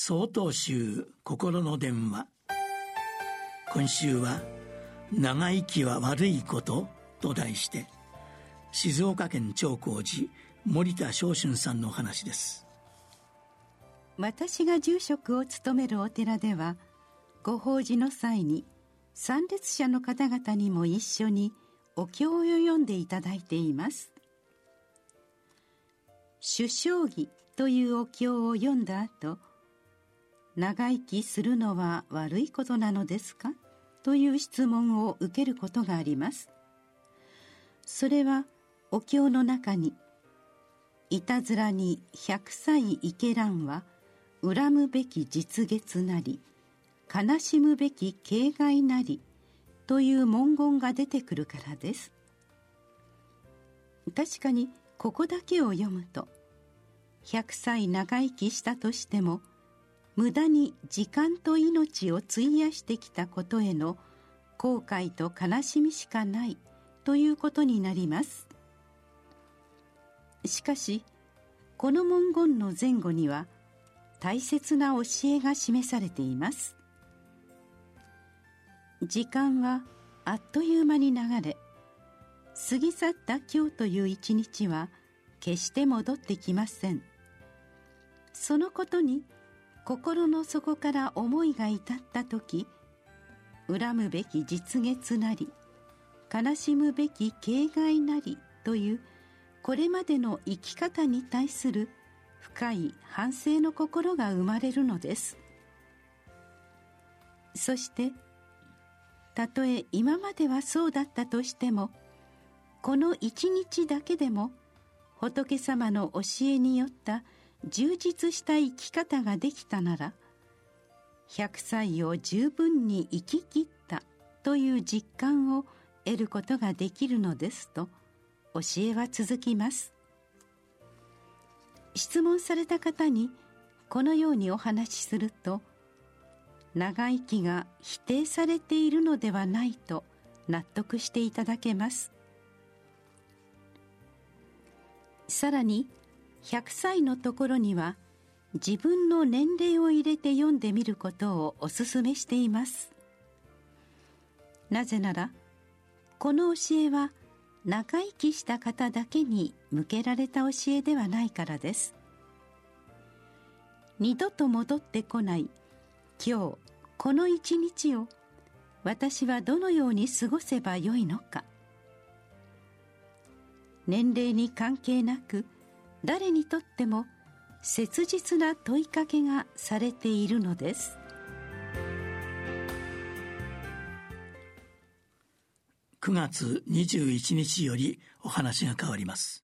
総統集心の電話。今週は「長生きは悪いこと」と題して静岡県長光寺森田昇春さんの話です。私が住職を務めるお寺ではご法事の際に参列者の方々にも一緒にお経を読んでいただいています。首相儀というお経を読んだ後長生きするのは悪いことなのですか？という質問を受けることがあります。それはお経の中に「いたずらに百歳生けらんは恨むべき実月なり悲しむべき形骸なり」という文言が出てくるからです。確かにここだけを読むと100歳長生きしたとしても無駄に時間と命を費やしてきたことへの後悔と悲しみしかないということになります。しかしこの文言の前後には大切な教えが示されています。時間はあっという間に流れ過ぎ去った今日という一日は決して戻ってきません。そのことに心の底から思いが至った時恨むべき実月なり悲しむべき形骸なりというこれまでの生き方に対する深い反省の心が生まれるのです。そしてたとえ今まではそうだったとしてもこの一日だけでも仏様の教えによった充実した生き方ができたなら100歳を十分に生き切ったという実感を得ることができるのですと教えは続きます。質問された方にこのようにお話しすると長生きが否定されているのではないと納得していただけます。さらに100歳のところには自分の年齢を入れて読んでみることをお勧めしています。なぜならこの教えは長生きした方だけに向けられた教えではないからです。二度と戻ってこない今日この一日を私はどのように過ごせばよいのか。年齢に関係なく誰にとっても切実な問いかけがされているのです。9月21日よりお話が変わります。